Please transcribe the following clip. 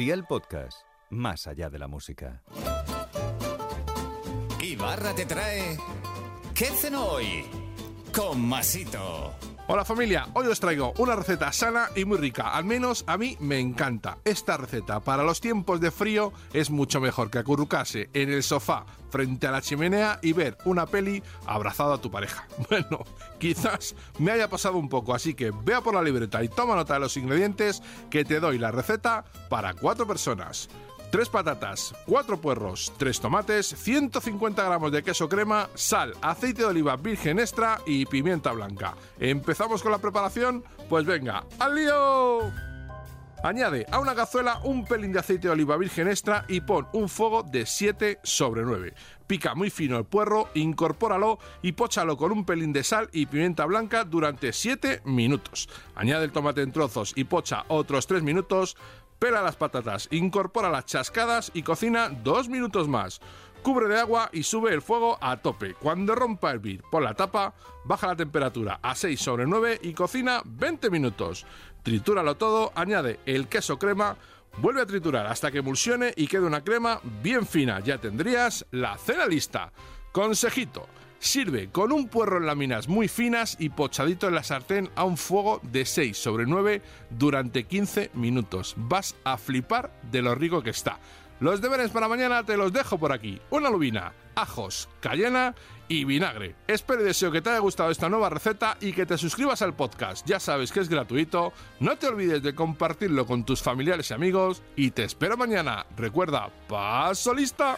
Día el podcast, más allá de la música. Ibarra te trae... ¿Qué cenó hoy? Con Masito. Hola familia, hoy os traigo una receta sana y muy rica, al menos a mí me encanta. Esta receta para los tiempos de frío es mucho mejor que acurrucarse en el sofá frente a la chimenea y ver una peli abrazado a tu pareja. Bueno, quizás me haya pasado un poco, así que vea por la libreta y toma nota de los ingredientes que te doy la receta para cuatro personas. 3 patatas, 4 puerros, 3 tomates, 150 gramos de queso crema, sal, aceite de oliva virgen extra y pimienta blanca. ¿Empezamos con la preparación? Pues venga, ¡al lío! Añade a una cazuela un pelín de aceite de oliva virgen extra y pon un fuego de 7 sobre 9. Pica muy fino el puerro, incorpóralo y póchalo con un pelín de sal y pimienta blanca durante 7 minutos. Añade el tomate en trozos y pocha otros 3 minutos. Pela las patatas, incorpora las chascadas y cocina dos minutos más. Cubre de agua y sube el fuego a tope. Cuando rompa a hervir, pon la tapa, baja la temperatura a 6 sobre 9 y cocina 20 minutos. Tritúralo todo, añade el queso crema, vuelve a triturar hasta que emulsione y quede una crema bien fina. Ya tendrías la cena lista. Consejito. Sirve con un puerro en láminas muy finas y pochadito en la sartén a un fuego de 6 sobre 9 durante 15 minutos. Vas a flipar de lo rico que está. Los deberes para mañana te los dejo por aquí. Una lubina, ajos, cayena y vinagre. Espero y deseo que te haya gustado esta nueva receta y que te suscribas al podcast. Ya sabes que es gratuito. No te olvides de compartirlo con tus familiares y amigos. Y te espero mañana. Recuerda, paso lista.